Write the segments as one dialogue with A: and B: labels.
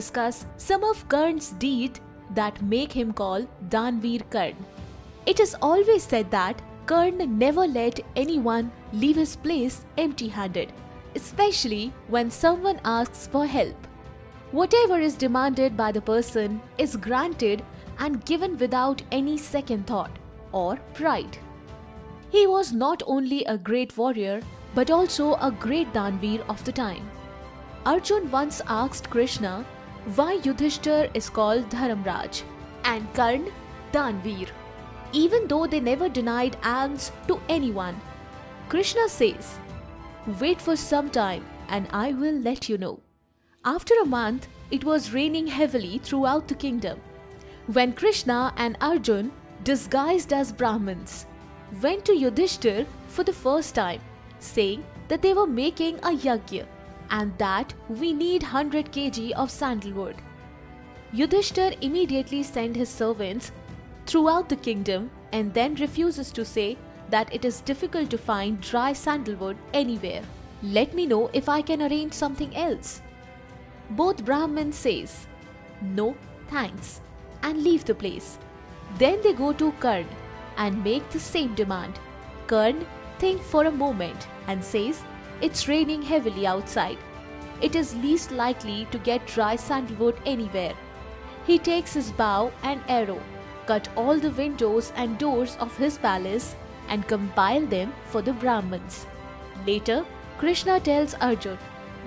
A: discuss some of Karn's deeds that make him called Danveer Karn. It is always said that Karn never let anyone leave his place empty handed, especially when someone asks for help. Whatever is demanded by the person is granted and given without any second thought or pride. He was not only a great warrior but also a great Danveer of the time. Arjun once asked Krishna why Yudhishthir is called Dharamraj and Karn Danveer, even though they never denied alms to anyone. Krishna says, Wait for some time and I will let you know. After a month, it was raining heavily throughout the kingdom. When Krishna and Arjun, disguised as Brahmins, went to Yudhishthir for the first time, saying that they were making a yajna and that we need 100 kg of sandalwood. Yudhishthir immediately sent his servants throughout the kingdom and then refuses to say that it is difficult to find dry sandalwood anywhere. Let me know if I can arrange something else. Both Brahmins says, no thanks and leave the place. Then they go to Karn and make the same demand. Karn thinks for a moment and says, it's raining heavily outside. It is least likely to get dry sandalwood anywhere. He takes his bow and arrow, cut all the windows and doors of his palace and compile them for the Brahmins. Later, Krishna tells Arjun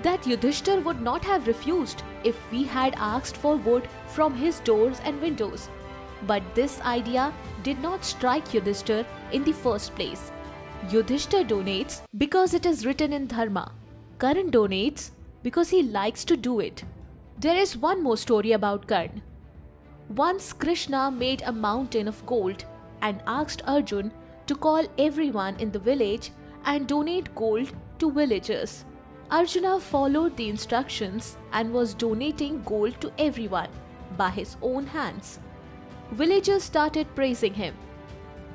A: that Yudhishthir would not have refused if we had asked for wood from his doors and windows. But this idea did not strike Yudhishthir in the first place. Yudhishthir donates because it is written in Dharma. Karn donates because he likes to do it. There is one more story about Karn. Once Krishna made a mountain of gold and asked Arjun to call everyone in the village and donate gold to villagers. Arjuna followed the instructions and was donating gold to everyone by his own hands. Villagers started praising him.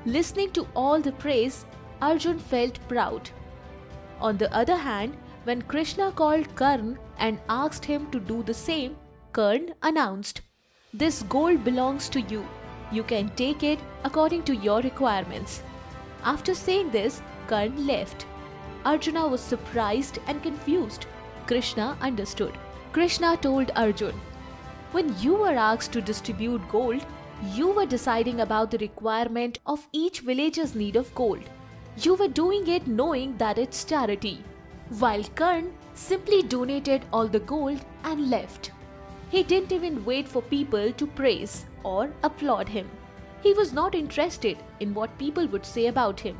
A: Listening to all the praise, Arjun felt proud. On the other hand, when Krishna called Karn and asked him to do the same, Karn announced, This gold belongs to you. You can take it according to your requirements. After saying this, Karn left. Arjuna was surprised and confused. Krishna understood. Krishna told Arjun, When you were asked to distribute gold, you were deciding about the requirement of each village's need of gold. You were doing it knowing that it's charity. While Karn simply donated all the gold and left. He didn't even wait for people to praise or applaud him. He was not interested in what people would say about him.